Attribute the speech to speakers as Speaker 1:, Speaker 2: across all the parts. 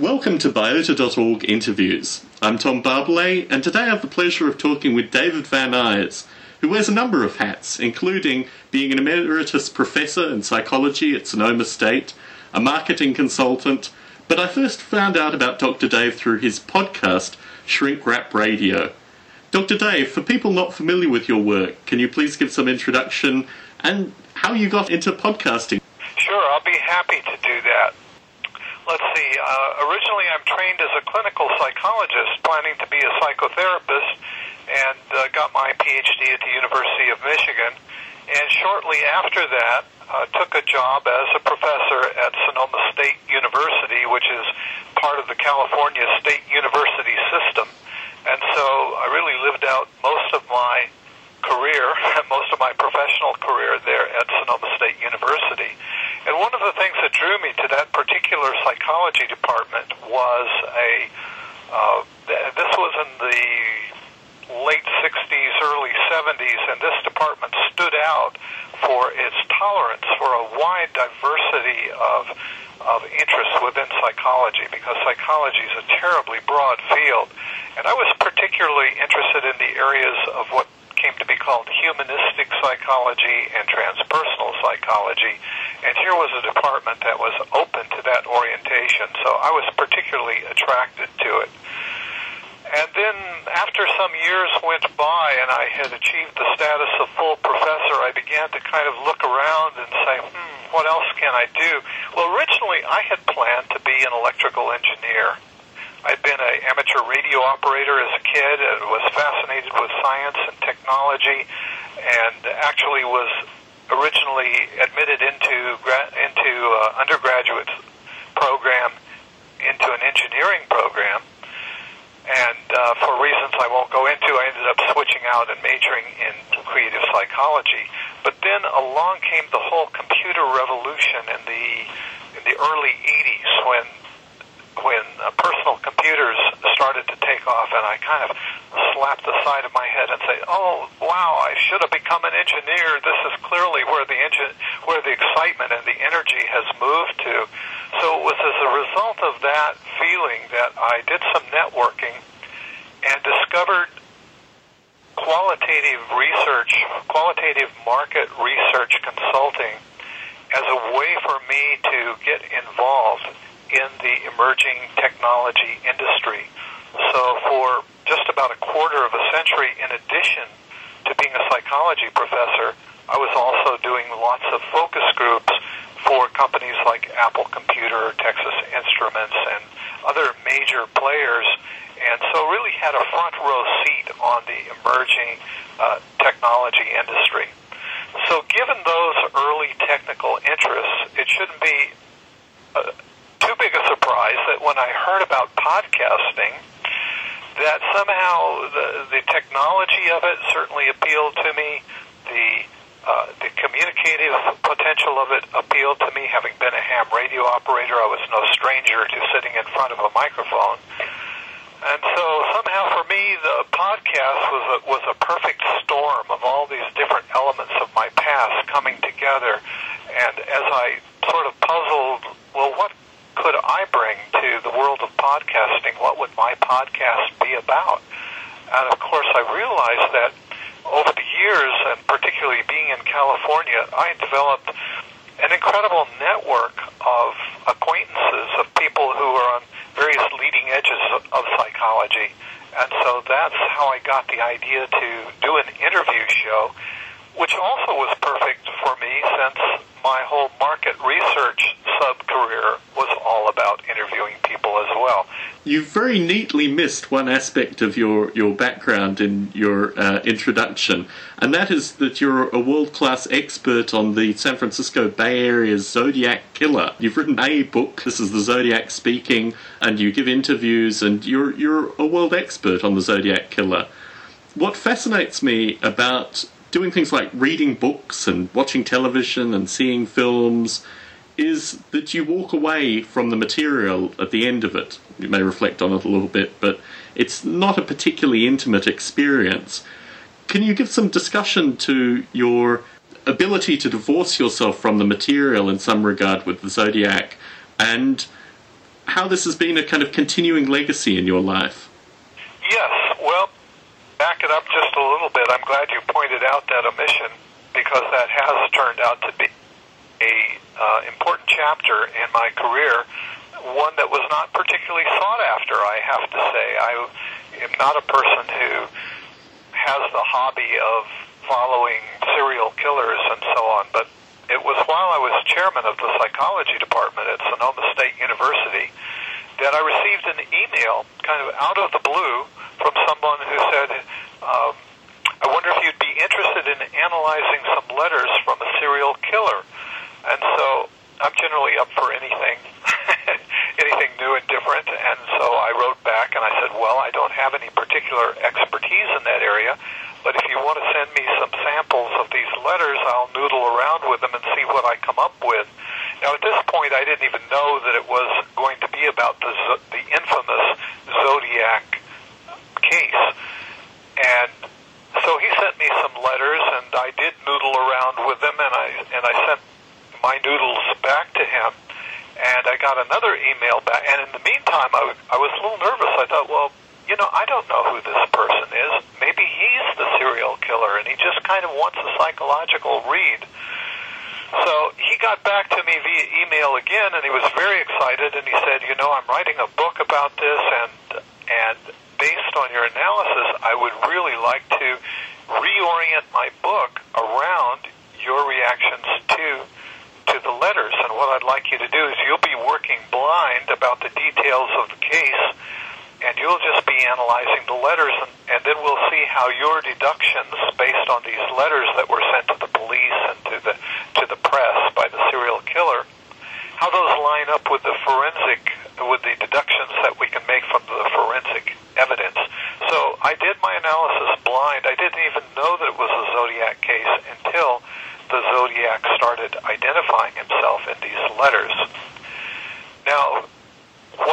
Speaker 1: Welcome to Biota.org interviews. I'm Tom Barbalet, and today I have the pleasure of talking with David Van Nuys, who wears a number of hats, including being an emeritus professor in psychology at Sonoma State, a marketing consultant, but I first found out about Dr. Dave through his podcast, Shrink Rap Radio. Dr. Dave, for people not familiar with your work, can you please give some introduction and how you got into podcasting?
Speaker 2: Sure, I'll be happy to do that. Let's see, uh, originally I'm trained as a clinical psychologist, planning to be a psychotherapist, and uh, got my PhD at the University of Michigan. And shortly after that, uh, took a job as a professor at Sonoma State University, which is part of the California State University system. And so I really lived out most of my career, most of my professional career there at Sonoma State University. And one of the things that drew me to that particular psychology department was a, uh, this was in the late 60s, early 70s, and this department stood out for its tolerance for a wide diversity of, of interests within psychology because psychology is a terribly broad field. And I was particularly interested in the areas of what came to be called humanistic psychology and transpersonal psychology. And here was a department that was open to that orientation, so I was particularly attracted to it. And then after some years went by and I had achieved the status of full professor, I began to kind of look around and say, hmm, what else can I do? Well, originally I had planned to be an electrical engineer. I'd been an amateur radio operator as a kid and was fascinated with science and technology and actually was originally admitted into into uh, undergraduate program into an engineering program and uh, for reasons I won't go into, I ended up switching out and majoring in creative psychology. But then along came the whole computer revolution in the in the early '80s when when uh, personal computers started to take off, and I kind of slapped the side of my head and say, "Oh, wow! I should have become an engineer. This is clearly where the engine, where the excitement and the energy has moved to." So it was as a result of that feeling that I did some networking and discovered qualitative research, qualitative market research consulting as a way for me to get involved in the emerging technology industry. So for just about a quarter of a century, in addition to being a psychology professor, I was also doing lots of focus groups for companies like Apple Computer, Texas Instruments, and other major players, and so really had a front row seat on the emerging uh, technology industry. So given those early technical interests, it shouldn't be uh, too big a surprise that when I heard about podcasting, that somehow the, the technology of it certainly appealed to me. The uh, the communicative potential of it appealed to me. Having been a ham radio operator, I was no stranger to sitting in front of a microphone. And so somehow for me, the podcast was a, was a perfect storm of all these different elements of my past coming together. And as I sort of puzzled, well, what could I bring to the world of podcasting? What would my podcast be about? And of course, I realized that over the years, and particularly being in California, I developed an incredible network of acquaintances of people who are on various leading edges of, psychology. And so that's how I got the idea to do an interview show, which also was perfect for me since my whole market research sub career was all about interviewing people as well.
Speaker 1: You very neatly missed one aspect of your, your background in your uh, introduction, and that is that you're a world class expert on the San Francisco Bay Area's Zodiac Killer. You've written a book, this is the Zodiac speaking, and you give interviews, and you're, you're a world expert on the Zodiac Killer. What fascinates me about doing things like reading books and watching television and seeing films is that you walk away from the material at the end of it. You may reflect on it a little bit, but it's not a particularly intimate experience. Can you give some discussion to your ability to divorce yourself from the material in some regard with the Zodiac and how this has been a kind of continuing legacy in your life.
Speaker 2: Yes. Well, back it up just a little bit. I'm glad you pointed out that omission because that has turned out to be a uh, important chapter in my career, one that was not particularly sought after. I have to say, I am not a person who has the hobby of following serial killers and so on, but it was while I was chairman of the psychology department at Sonoma State University that I received an email, kind of out of the blue, from someone who said, um, I wonder if you'd be interested in analyzing some letters from a serial killer. And so I'm generally up for anything, anything new and different. And so I wrote back and I said, well, I don't have any particular expertise in that area, but if you want to send me some samples of these letters, I'll noodle around with them and see what I come up with. Now, at this point, I didn't even know that it was going to be about the, the infamous Zodiac case. And so he sent me some letters, and I did noodle around with them, and I and I sent my noodles back to him. And I got another email back, and in the meantime, I, I was a little nervous. I thought, well, you know, I don't know who this person is. Maybe he's the serial killer, and he just kind of wants a psychological read. So he got back to me via email again, and he was very excited. And he said, "You know, I'm writing a book about this, and and based on your analysis, I would really like to reorient my book around your reactions to to the letters. And what I'd like you to do is you'll be working blind about the details of the case." And you'll just be analyzing the letters, and, and then we'll see how your deductions, based on these letters that were sent to the police and to the to the press by the serial killer, how those line up with the forensic, with the deductions that we can make from the forensic evidence. So I did my analysis blind. I didn't even know that it was a Zodiac case until the Zodiac started identifying himself in these letters. Now,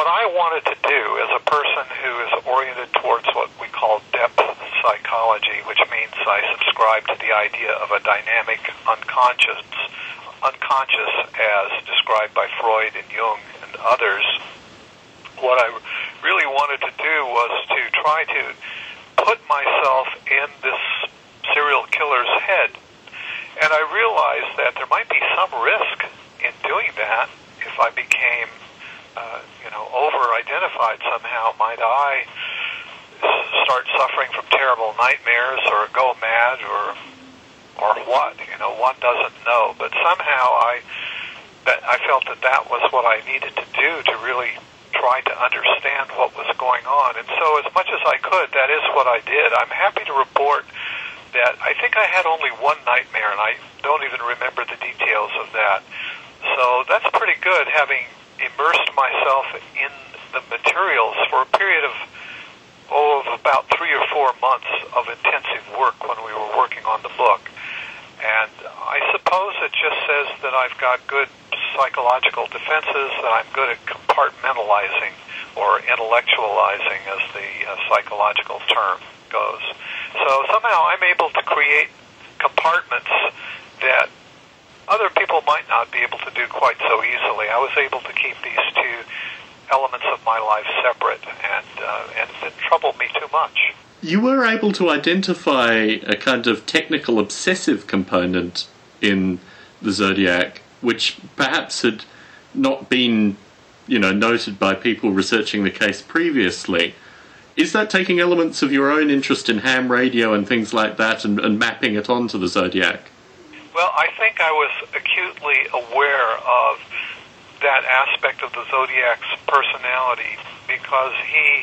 Speaker 2: I wanted to do as a person who is oriented towards what we call depth psychology, which means I subscribe to the idea of a dynamic unconscious, unconscious as described by Freud and Jung and others, what I really wanted to do was to try to put myself in this serial killer's head. And I realized that there might be some risk in doing that if I became uh, you know, over-identified somehow, might I start suffering from terrible nightmares or go mad or or what? You know, one doesn't know. But somehow I that I felt that that was what I needed to do to really try to understand what was going on. And so, as much as I could, that is what I did. I'm happy to report that I think I had only one nightmare, and I don't even remember the details of that. So that's pretty good, having immersed myself in the materials for a period of oh, of about three or four months of intensive work when we were working on the book. And I suppose it just says that I've got good psychological defenses, that I'm good at compartmentalizing or intellectualizing, as the uh, psychological term goes. So somehow I'm able to create compartments that other people might not be able to do quite so easily. I was able to keep these two elements of my life separate, and uh, and it troubled me too much.
Speaker 1: You were able to identify a kind of technical obsessive component in the zodiac, which perhaps had not been, you know, noted by people researching the case previously. Is that taking elements of your own interest in ham radio and things like that and, and mapping it onto the zodiac?
Speaker 2: Well, I think I was acutely aware of that aspect of the Zodiac's personality because he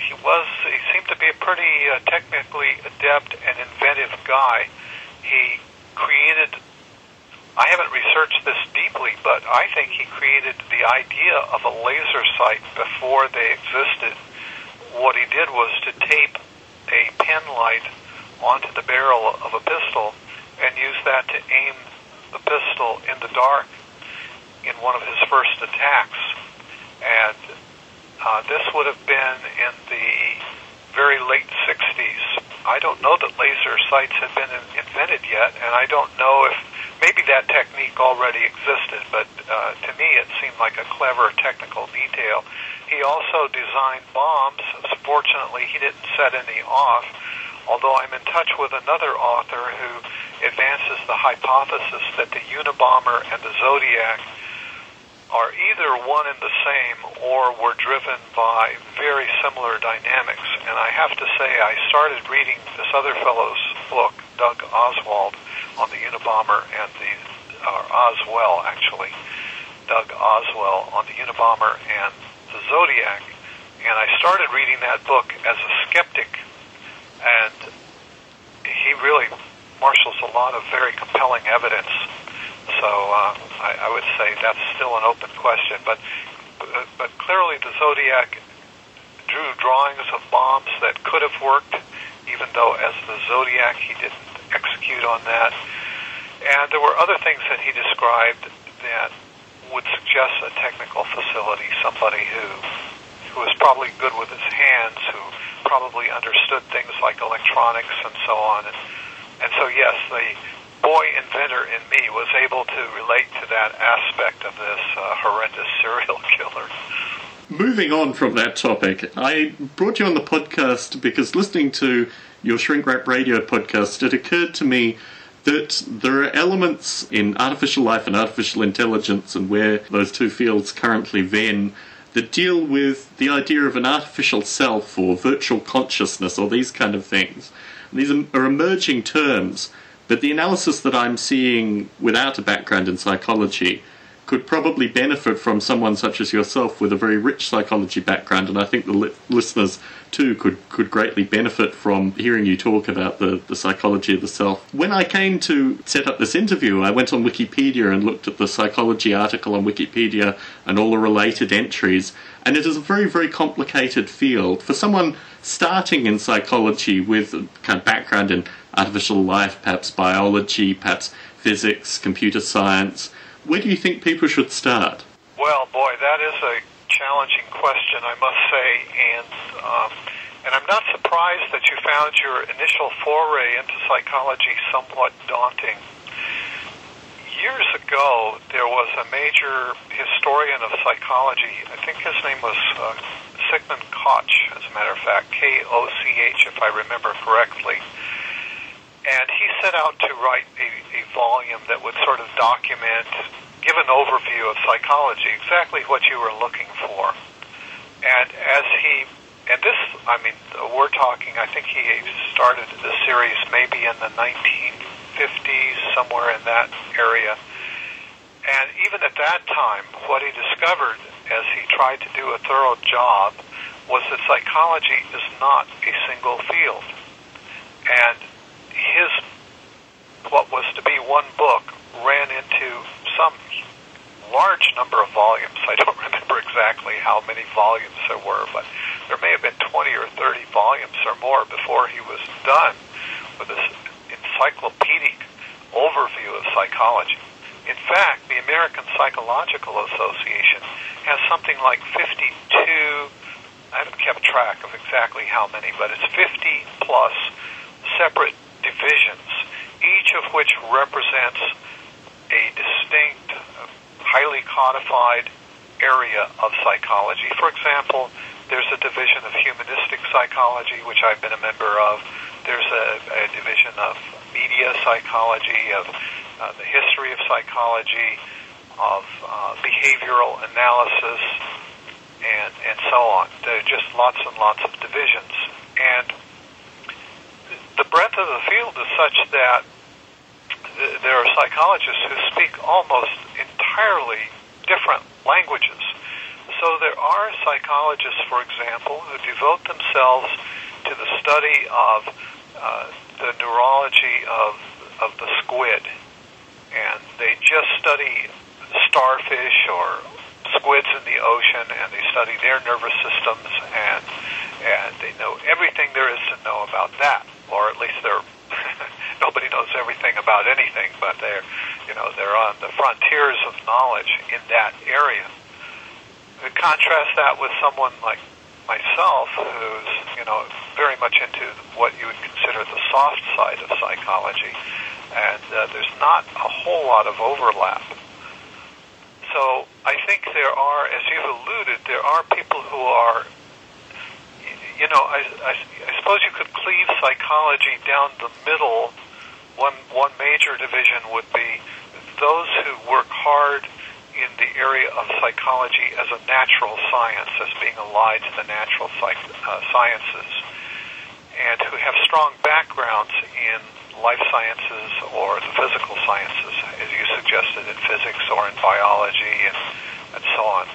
Speaker 2: he was he seemed to be a pretty uh, technically adept and inventive guy. He created I haven't researched this deeply, but I think he created the idea of a laser sight before they existed. What he did was to tape a pen light onto the barrel of a pistol and used that to aim the pistol in the dark in one of his first attacks. And uh, this would have been in the very late 60s. I don't know that laser sights had been invented yet, and I don't know if maybe that technique already existed, but uh, to me it seemed like a clever technical detail. He also designed bombs. Fortunately, he didn't set any off, although I'm in touch with another author who advances the hypothesis that the Unabomber and the Zodiac are either one and the same or were driven by very similar dynamics. And I have to say, I started reading this other fellow's book, Doug Oswald, on the Unabomber and the, uh, Oswell actually, Doug Oswell on the Unabomber and the Zodiac. And I started reading that book as a skeptic, and he really marshals a lot of very compelling evidence. So uh, I, I would say that's still an open question. But but clearly the Zodiac drew drawings of bombs that could have worked, even though as the Zodiac he didn't execute on that. And there were other things that he described that would suggest a technical facility, somebody who who was probably good with his hands, who probably understood things like electronics and so on. And, and so, yes, the boy inventor in me was able to relate to that aspect of this uh, horrendous serial killer.
Speaker 1: Moving on from that topic, I brought you on the podcast because listening to your Shrink Rap Radio podcast, it occurred to me that there are elements in artificial life and artificial intelligence and where those two fields currently ven that deal with the idea of an artificial self or virtual consciousness or these kind of things. These are emerging terms, but the analysis that I'm seeing without a background in psychology could probably benefit from someone such as yourself with a very rich psychology background, and I think the li- listeners too could, could greatly benefit from hearing you talk about the, the psychology of the self. When I came to set up this interview, I went on Wikipedia and looked at the psychology article on Wikipedia and all the related entries, and it is a very, very complicated field. For someone starting in psychology with kind of background in artificial life, perhaps biology, perhaps physics, computer science, where do you think people should start?
Speaker 2: Well, boy, that is a challenging question, I must say, and um, and I'm not surprised that you found your initial foray into psychology somewhat daunting. Years ago, there was a major historian of psychology. I think his name was uh, Sigmund Koch, as a matter of fact, K O C H, if I remember correctly. And he set out to write a, a volume that would sort of document give an overview of psychology, exactly what you were looking for. And as he, and this, I mean, we're talking, I think he started the series maybe in the 1950s, somewhere in that area. And even at that time, what he discovered as he tried to do a thorough job was that psychology is not a single field. And his, what was to be one book, ran into some large number of volumes. I don't remember exactly how many volumes there were, but there may have been 20 or 30 volumes or more before he was done with this encyclopedic overview of psychology. In fact, the American Psychological Association has something like 52, I haven't kept track of exactly how many, but it's 50 plus separate divisions, each of which represents a distinct highly codified area of psychology. For example, there's a division of humanistic psychology, which I've been a member of. There's a, a division of media psychology, of uh, the history of psychology, of uh, behavioral analysis, and, and so on. There are just lots and lots of divisions. And the breadth of the field is such that there are psychologists who speak almost entirely different languages. So there are psychologists, for example, who devote themselves to the study of uh, the neurology of of the squid, and they just study starfish or squids in the ocean, and they study their nervous systems, and and they know everything there is to know about that, or at least they're nobody knows everything about anything, but they're, you know, they're on the frontiers of knowledge in that area. To contrast that with someone like myself, who's, you know, very much into what you would consider the soft side of psychology, and uh, there's not a whole lot of overlap. So I think there are, as you've alluded, there are people who are, you know, I, I, I suppose you could cleave psychology down the middle. One one major division would be those who work hard in the area of psychology as a natural science, as being allied to the natural psych, uh, sciences, and who have strong backgrounds in life sciences or the physical sciences, as you suggested, in physics or in biology and, and so on.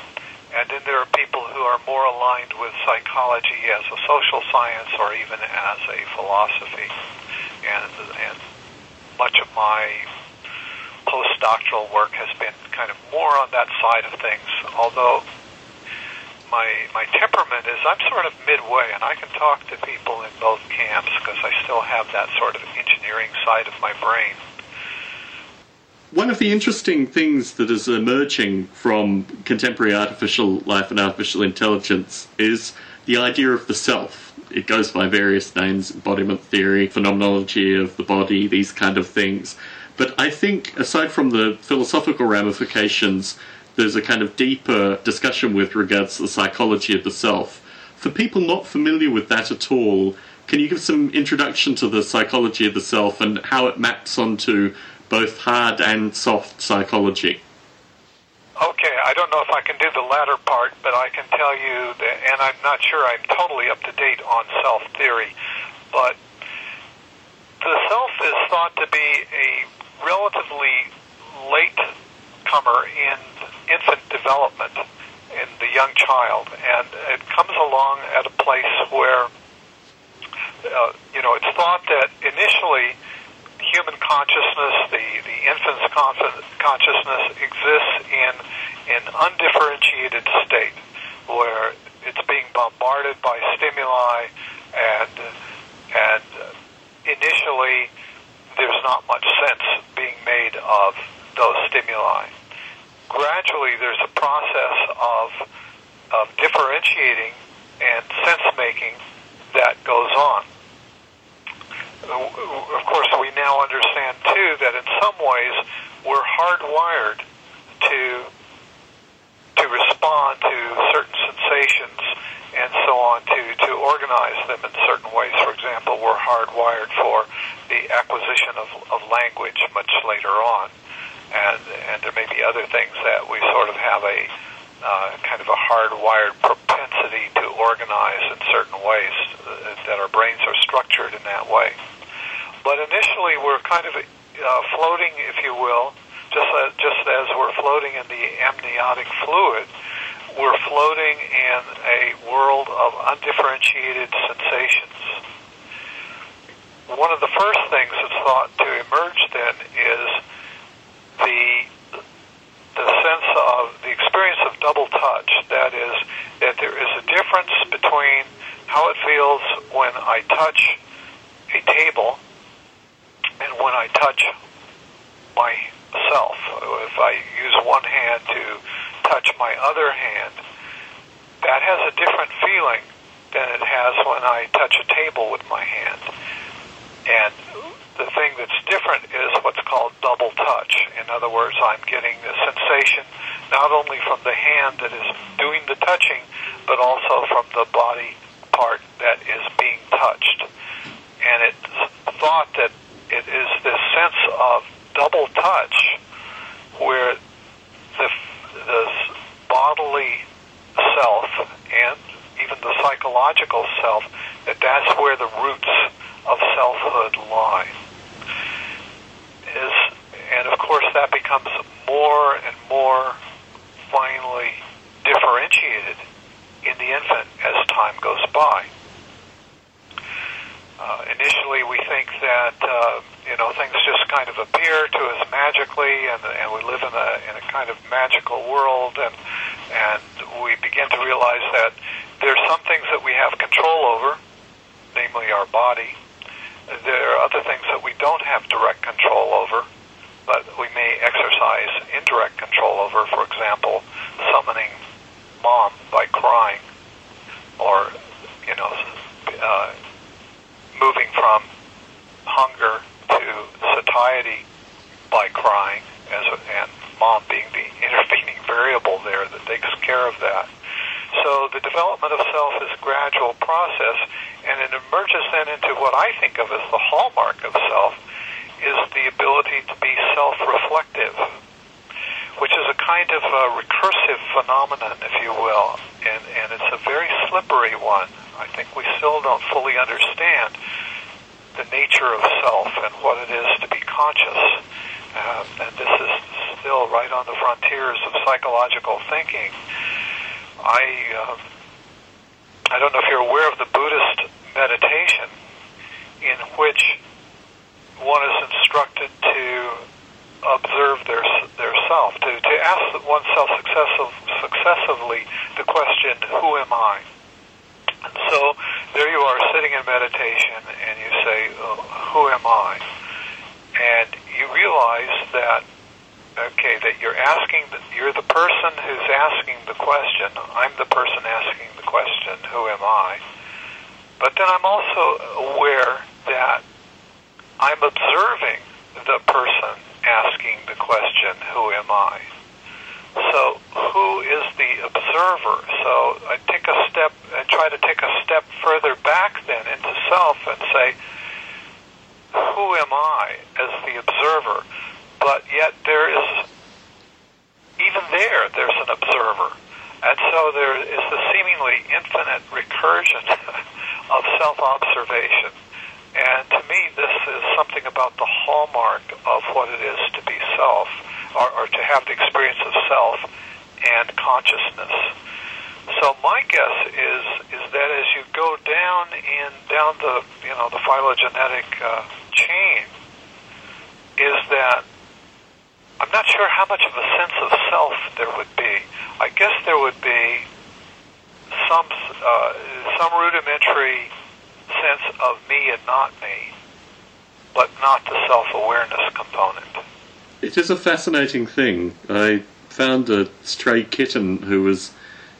Speaker 2: And then there are people who are more aligned with psychology as a social science or even as a philosophy. And, and much of my postdoctoral work has been kind of more on that side of things, although my my temperament is I'm sort of midway, and I can talk to people in both camps because I still have that sort of engineering side of my brain.
Speaker 1: One of the interesting things that is emerging from contemporary artificial life and artificial intelligence is the idea of the self. It goes by various names embodiment theory, phenomenology of the body, these kind of things. But I think, aside from the philosophical ramifications, there's a kind of deeper discussion with regards to the psychology of the self. For people not familiar with that at all, can you give some introduction to the psychology of the self and how it maps onto both hard and soft psychology?
Speaker 2: Okay, I don't know if I can do the latter part, but I can tell you that, and I'm not sure I'm totally up to date on self theory, but the self is thought to be a relatively late comer in infant development in the young child, and it comes along at a place where, uh, you know, it's thought that initially human consciousness, the, the infant's consciousness exists in an undifferentiated state where it's being bombarded by stimuli and and initially there's not much sense being made of those stimuli gradually there's a process of, of differentiating and sense making that goes on. Of course, we now understand too that in some ways we're hardwired to to respond to certain sensations and so on to to organize them in certain ways. For example, we're hardwired for the acquisition of, of language much later on and and there may be other things that we sort of have a uh, kind of a hardwired propensity to organize in certain ways uh, that our brains are structured in that way. But initially, we're kind of uh, floating, if you will, just as, just as we're floating in the amniotic fluid. We're floating in a world of undifferentiated sensations. One of the first things that's thought to emerge then is the the sense of the experience of double touch. That is, that there is a difference between how it feels when I touch a table and when I touch myself. If I use one hand to touch my other hand, that has a different feeling than it has when I touch a table with my hand. And the thing that's different is what's called double touch. In other words, I'm getting the sensation not only from the hand that is doing the touching, but also from the body part that is being touched. And it's thought that it is this sense of double touch where the, the bodily self and even the psychological self, that that's where the roots of selfhood lie course that becomes more and more finely differentiated in the infant as time goes by. Uh, initially, we think that uh, you know things just kind of appear to us magically, and, and we live in a in a kind of magical world, and and we begin to realize that there's some things that we have control over, namely our body, there are other things that we don't have direct control over, but we may exercise indirect control over, for example, summoning mom by crying or, you know, uh, moving from hunger to satiety by crying, as, and mom being the intervening variable there that takes care of that. So the development of self is a gradual process, and it emerges then into what I think of as the hallmark of self, is the ability to be self-reflective, which is a kind of a recursive phenomenon, if you will, and, and it's a very slippery one. I think we still don't fully understand the nature of self and what it is to be conscious. Uh, and this is still right on the frontiers of psychological thinking. I uh, I don't know if you're aware of the Buddhist meditation in which one is instructed to observe their their self, to, to ask oneself successive, successively the question, "Who am I?" And so there you are sitting in meditation, and you say, oh, "Who am I?" And you realize that okay, that you're asking, you're the person who's asking the question. I'm the person asking the question, "Who am I?" But then I'm also aware that I'm observing the person asking the question, who am I? So who is the observer? So I take a step and try to take a step further back then into self and say, who am I as the observer? But yet there is, even there, there's an observer. And so there is the seemingly infinite recursion of self-observation. And to me, this is something about the hallmark of what it is to be self, or, or to have the experience of self and consciousness. So my guess is is that as you go down in down the you know the phylogenetic uh, chain, is that I'm not sure how much of a sense of self there would be. I guess there would be some uh, some rudimentary sense of me and not me, but not the self awareness component.
Speaker 1: It is a fascinating thing. I found a stray kitten who was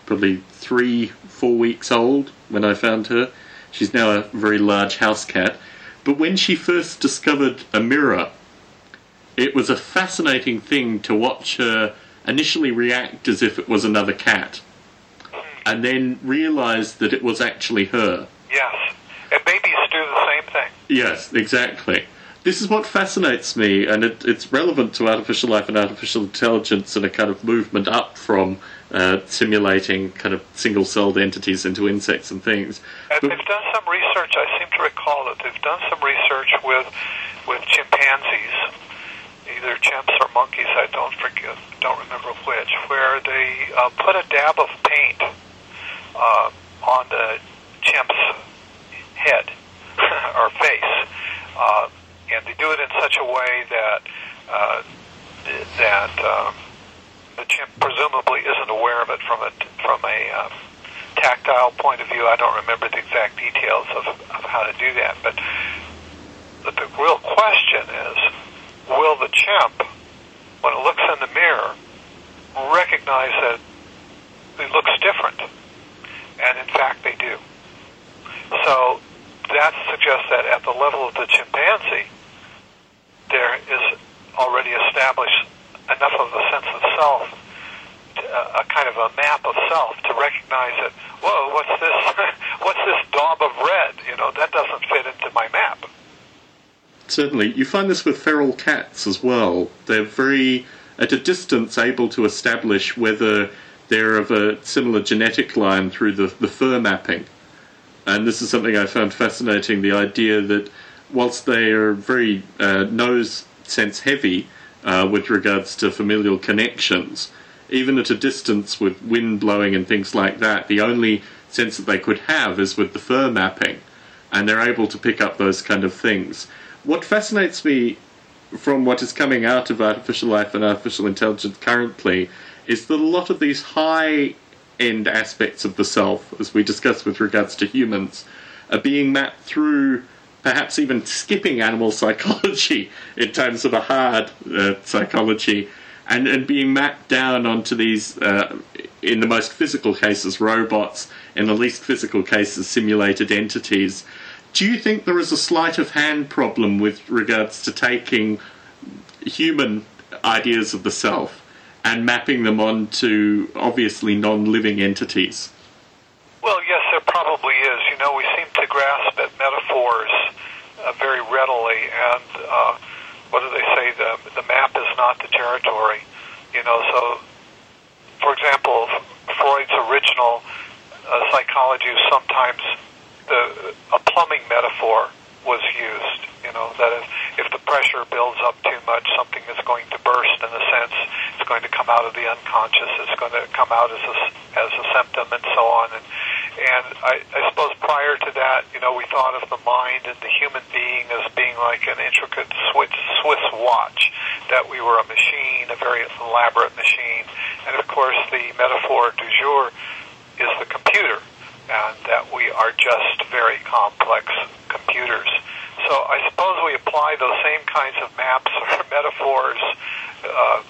Speaker 1: probably three, four weeks old when I found her. She's now a very large house cat. But when she first discovered a mirror, it was a fascinating thing to watch her initially react as if it was another cat, hmm. and then realize that it was actually her.
Speaker 2: Yes. Babies do the same thing.
Speaker 1: Yes, exactly. This is what fascinates me, and it, it's relevant to artificial life and artificial intelligence and a kind of movement up from uh, simulating kind of single celled entities into insects and things.
Speaker 2: And but, they've done some research, I seem to recall that they've done some research with, with chimpanzees, either chimps or monkeys, I don't forget, don't remember which, where they uh, put a dab of paint uh, on the chimp's head or face, uh, and they do it in such a way that uh, that um, the chimp presumably isn't aware of it from a from a uh, tactile point of view. I don't remember the exact details of, of how to do that, but but the real question is, will the chimp, when it looks in the mirror, recognize that it looks different? And in fact, they do. So that suggests that at the level of the chimpanzee, there is already established enough of a sense of self, to, uh, a kind of a map of self to recognize that, whoa, what's this? what's this daub of red? You know, that doesn't fit into my map.
Speaker 1: Certainly, you find this with feral cats as well. They're very, at a distance, able to establish whether they're of a similar genetic line through the, the fur mapping. And this is something I found fascinating the idea that whilst they are very uh, nose sense heavy uh, with regards to familial connections, even at a distance with wind blowing and things like that, the only sense that they could have is with the fur mapping, and they're able to pick up those kind of things. What fascinates me from what is coming out of artificial life and artificial intelligence currently is that a lot of these high end aspects of the self, as we discussed with regards to humans, are being mapped through perhaps even skipping animal psychology in terms of a hard uh, psychology and, and being mapped down onto these, uh, in the most physical cases, robots, in the least physical cases, simulated entities. Do you think there is a sleight of hand problem with regards to taking human ideas of the self and mapping them onto obviously non living entities?
Speaker 2: Well, yes, there probably is. You know, we seem to grasp at metaphors uh, very readily, and uh, what do they say? The the map is not the territory. You know, so for example, Freud's original uh, psychology was sometimes the a plumbing metaphor was used. You know that if, if the pressure builds up too much, something is going to burst. In a sense, it's going to come out of the unconscious. It's going to come out as a as a symptom, and so on. And and I, I suppose prior to that, you know, we thought of the mind and the human being as being like an intricate Swiss, Swiss watch. That we were a machine, a very elaborate machine. And of course, the metaphor du jour is the computer and that we are just very complex computers. So I suppose we apply those same kinds of maps or metaphors. Uh,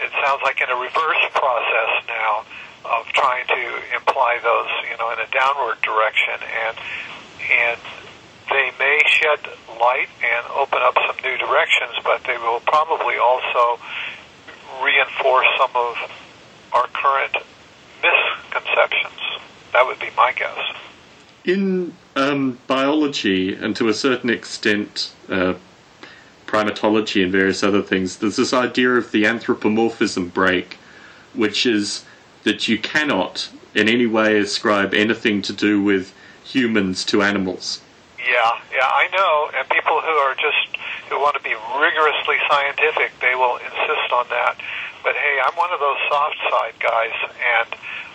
Speaker 2: it sounds like in a reverse process now of trying to imply those, you know, in a downward direction, and and they may shed light and open up some new directions, but they will probably also reinforce some of our current misconceptions. That would be my guess.
Speaker 1: In um, biology, and to a certain extent, uh, primatology and various other things, there's this idea of the anthropomorphism break, which is that you cannot in any way ascribe anything to do with humans to animals.
Speaker 2: Yeah, yeah, I know. And people who are just who want to be rigorously scientific, they will insist on that. But hey, I'm one of those soft side guys, and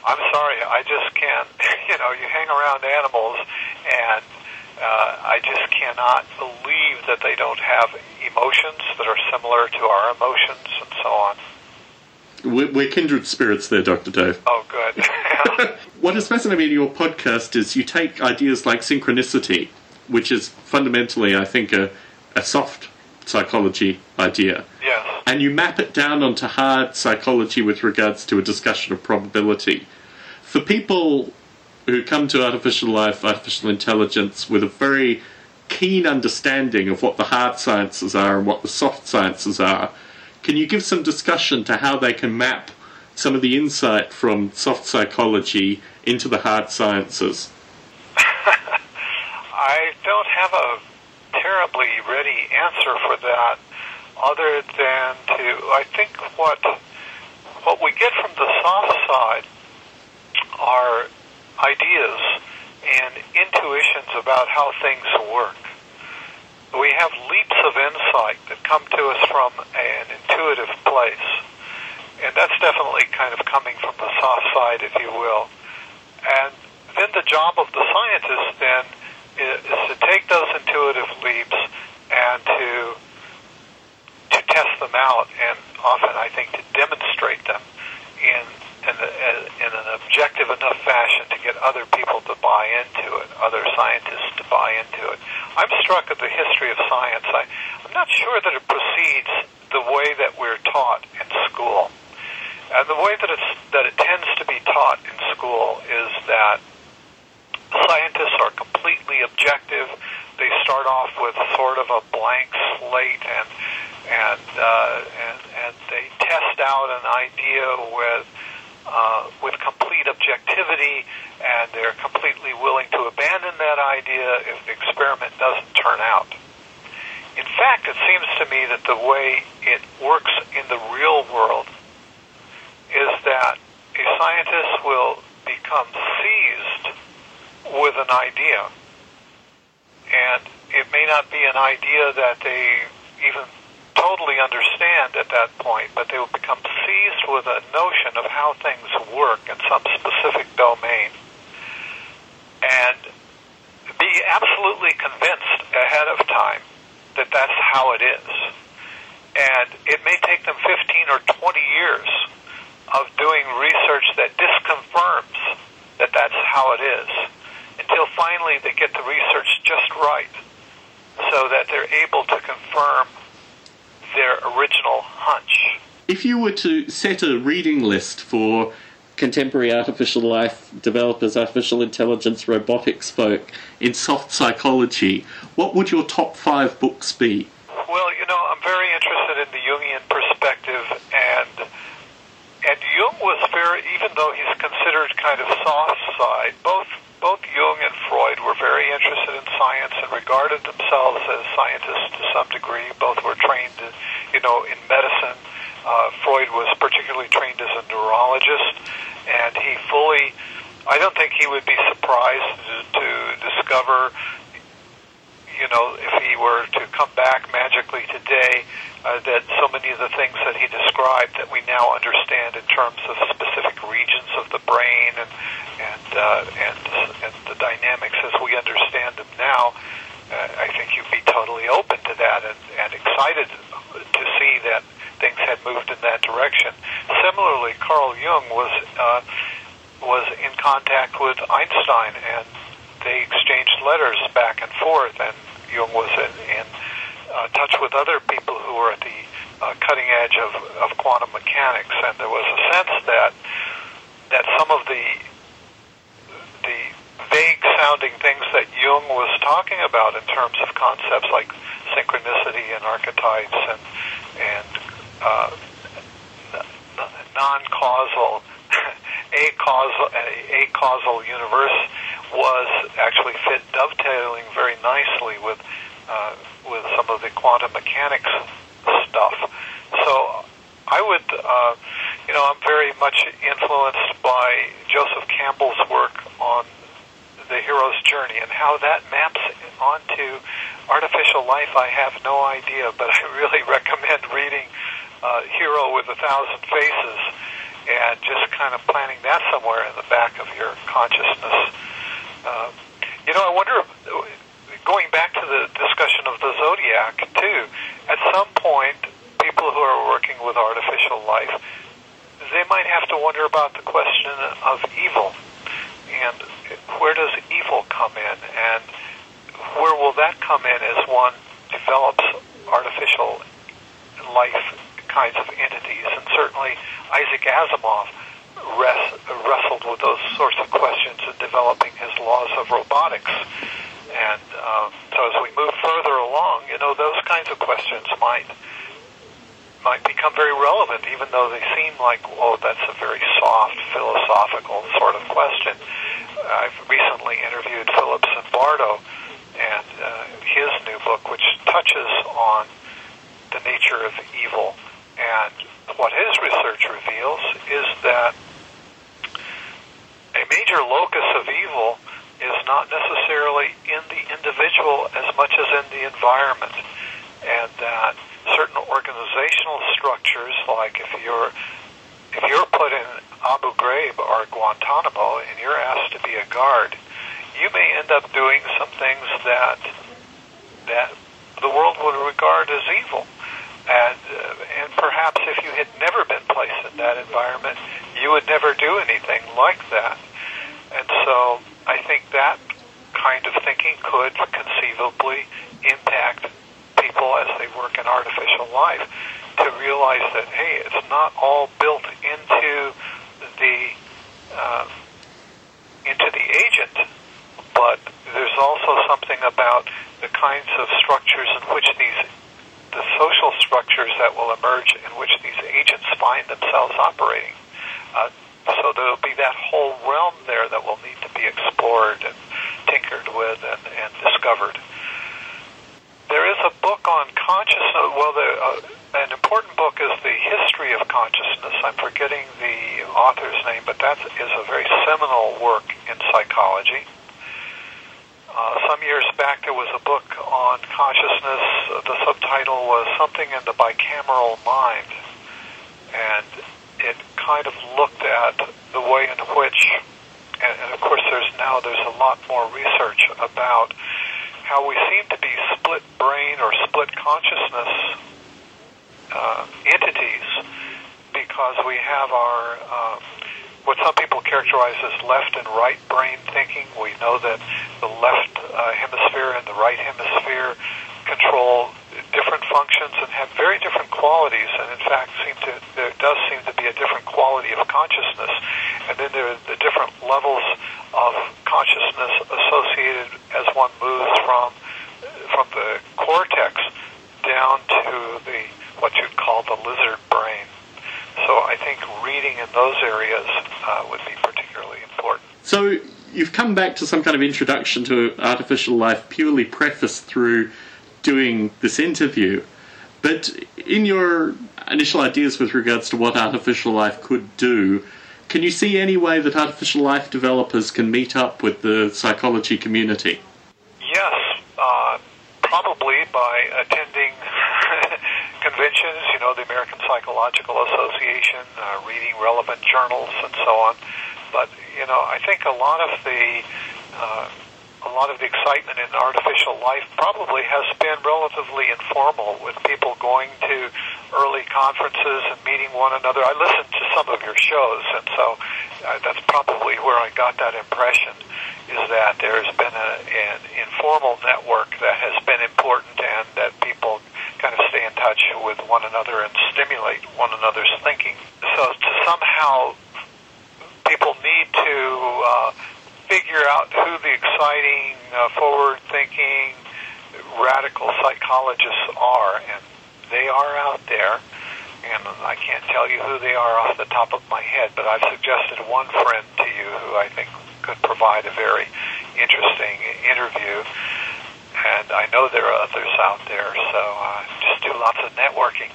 Speaker 2: I'm sorry, I just can't. You know, you hang around animals, and uh, I just cannot believe that they don't have emotions that are similar to our emotions, and so on.
Speaker 1: We're, kindred spirits there, Dr. Dave.
Speaker 2: Oh, good.
Speaker 1: what is fascinating in your podcast is you take ideas like synchronicity, which is fundamentally, I think, a, a soft psychology idea. And you map it down onto hard psychology with regards to a discussion of probability. For people who come to artificial life, artificial intelligence, with a very keen understanding of what the hard sciences are and what the soft sciences are, can you give some discussion to how they can map some of the insight from soft psychology into the hard sciences?
Speaker 2: I don't have a terribly ready answer for that other than to I think what what we get from the soft side are ideas and intuitions about how things work. We have leaps of insight that come to us from an intuitive place. And that's definitely kind of coming from the soft side, if you will. And then the job of the scientist then is, to take those intuitive leaps and to test them out, and often I think to demonstrate them in in, a, in an objective enough fashion to get other people to buy into it, other scientists to buy into it. I'm struck at the history of science. I, I'm not sure that it proceeds the way that we're taught in school. And the way that it's that it tends to be taught in school is that scientists are completely objective. They start off with sort of a blank slate and and uh, and and they test out an idea with uh, with complete objectivity, and they're completely willing to abandon that idea if the experiment doesn't turn out. In fact, it seems to me that the way it works in the real world is that a scientist will become seized with an idea, and it may not be an idea that they even totally understand at that point, but they will become seized with a notion of how things work in some specific domain and be absolutely convinced ahead of time that that's how it is. And it may take them 15 or 20 years of doing research that disconfirms that that's how it is until finally they get the research just right so that they're able to confirm their original hunch.
Speaker 1: If you were to set a reading list for contemporary artificial life developers, artificial intelligence, robotics folk in soft psychology, what would your top five books be?
Speaker 2: Well, you know, I'm very interested in the Jungian perspective, and and Jung was very, even though he's considered kind of soft side, both both Jung and very interested in science and regarded themselves as scientists to some degree. Both were trained, you know, in medicine. Uh, Freud was particularly trained as a neurologist, and he fully. I don't think he would be surprised to, to discover you know, if he were to come back magically today, uh, that so many of the things that he described that we now understand in terms of specific regions of the brain and and uh, and, and the dynamics as we understand them now, uh, I think you'd be totally open to that and, and excited to see that things had moved in that direction. Similarly, Carl Jung was uh, was in contact with Einstein and they exchanged letters back and forth, and Jung was in, in uh, touch with other people who were at the uh, cutting edge of, of quantum mechanics, and there was a sense that that some of the the vague sounding things that Jung was talking about in terms of concepts like synchronicity and archetypes and and uh, non-causal a causal a, causal universe was actually fit dovetailing very nicely with uh, with some of the quantum mechanics stuff. So I would, uh, know, I'm very much influenced by Joseph Campbell's work on the hero's journey and how that maps onto artificial life. I have no idea, but I really recommend reading uh, Hero with a Thousand Faces and just kind of planting that somewhere in the back of your consciousness. Uh, you know, I wonder, going back to the discussion of the zodiac, too, at some point, people who are working with artificial life, they might have to wonder about the question of evil. And where does evil come in? And where will that come in as one develops artificial life kinds of entities? And certainly, Isaac Asimov rest, wrestled with those sorts of questions in developing his laws of robotics. And um, so as we move further along, you know, those kinds of questions might might become very relevant, even though they seem like, oh, that's a very soft, philosophical sort of question. I've recently interviewed Philip Zimbardo and uh, his new book, which touches on the nature of evil and what his research reveals is that a major locus of evil is not necessarily in the individual as much as in the environment. And that certain organizational structures, like if you're if you're put in Abu Ghraib or Guantanamo and you're asked to be a guard, you may end up doing some things that that the world would regard as evil. And, uh, and perhaps if you had never been placed in that environment, you would never do anything like that. And so I think that kind of thinking could conceivably impact people as they work in artificial life to realize that, hey, it's not all built into the uh, into the agent, but there's also something about the kinds of structures in which these the social structures that will emerge in which these agents find themselves operating. Uh, so there'll be that whole realm there that will need to be explored and tinkered with and, and discovered. Book on consciousness. Well, the, uh, an important book is the history of consciousness. I'm forgetting the author's name, but that is a very seminal work in psychology. Uh, some years back, there was a book on consciousness. The subtitle was Something in the Bicameral Mind. And it kind of looked at the way in which, and, and of course, there's now there's a lot more research about how we seem to be split brain or split consciousness uh, entities because we have our uh, what some people characterize as left and right brain thinking. We know that the left uh, hemisphere and the right hemisphere control different functions and have very different qualities, and in fact, seem to there does seem to be a different quality of consciousness. And then there are the different levels of consciousness associated as one moves from from the cortex down to the what you'd call the lizard brain. So I think reading in those areas uh, would be particularly important.
Speaker 1: So you've come back to some kind of introduction to artificial life purely prefaced through doing this interview. But in your initial ideas with regards to what artificial life could do, can you see any way that artificial life developers can meet up with the psychology community?
Speaker 2: Yes, uh, probably by attending conventions, you know, the American Psychological Association, uh, reading relevant journals, and so on. But you know, I think a lot of the uh, a lot of the excitement in artificial life probably has been relatively informal, with people going to early conferences and meeting one another. I listened to some of your shows, and so uh, that's probably where I got that impression. Is that there's been a, an informal network that has been important, and that people kind of stay in touch with one another and stimulate one another's thinking. So to somehow people need to uh, figure out who the exciting, uh, forward-thinking, radical psychologists are, and they are out there. And I can't tell you who they are off the top of my head, but I've suggested one friend to you who I think could provide a very interesting interview and I know there are others out there. So uh, just do lots of networking.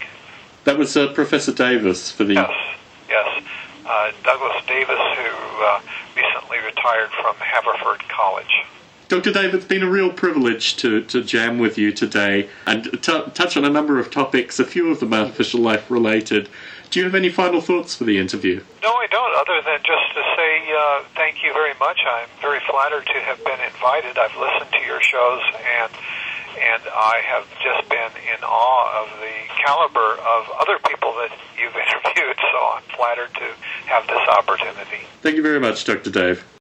Speaker 1: That was uh, Professor Davis for the.
Speaker 2: Yes, yes. Uh, Douglas Davis, who uh, recently retired from Haverford College.
Speaker 1: Dr. Dave, it's been a real privilege to, to jam with you today and t- touch on a number of topics, a few of them artificial life related. Do you have any final thoughts for the interview?
Speaker 2: No, I don't, other than just to say uh, thank you very much. I'm very flattered to have been invited. I've listened to your shows, and and I have just been in awe of the caliber of other people that you've interviewed. So I'm flattered to have this opportunity.
Speaker 1: Thank you very much, Dr. Dave.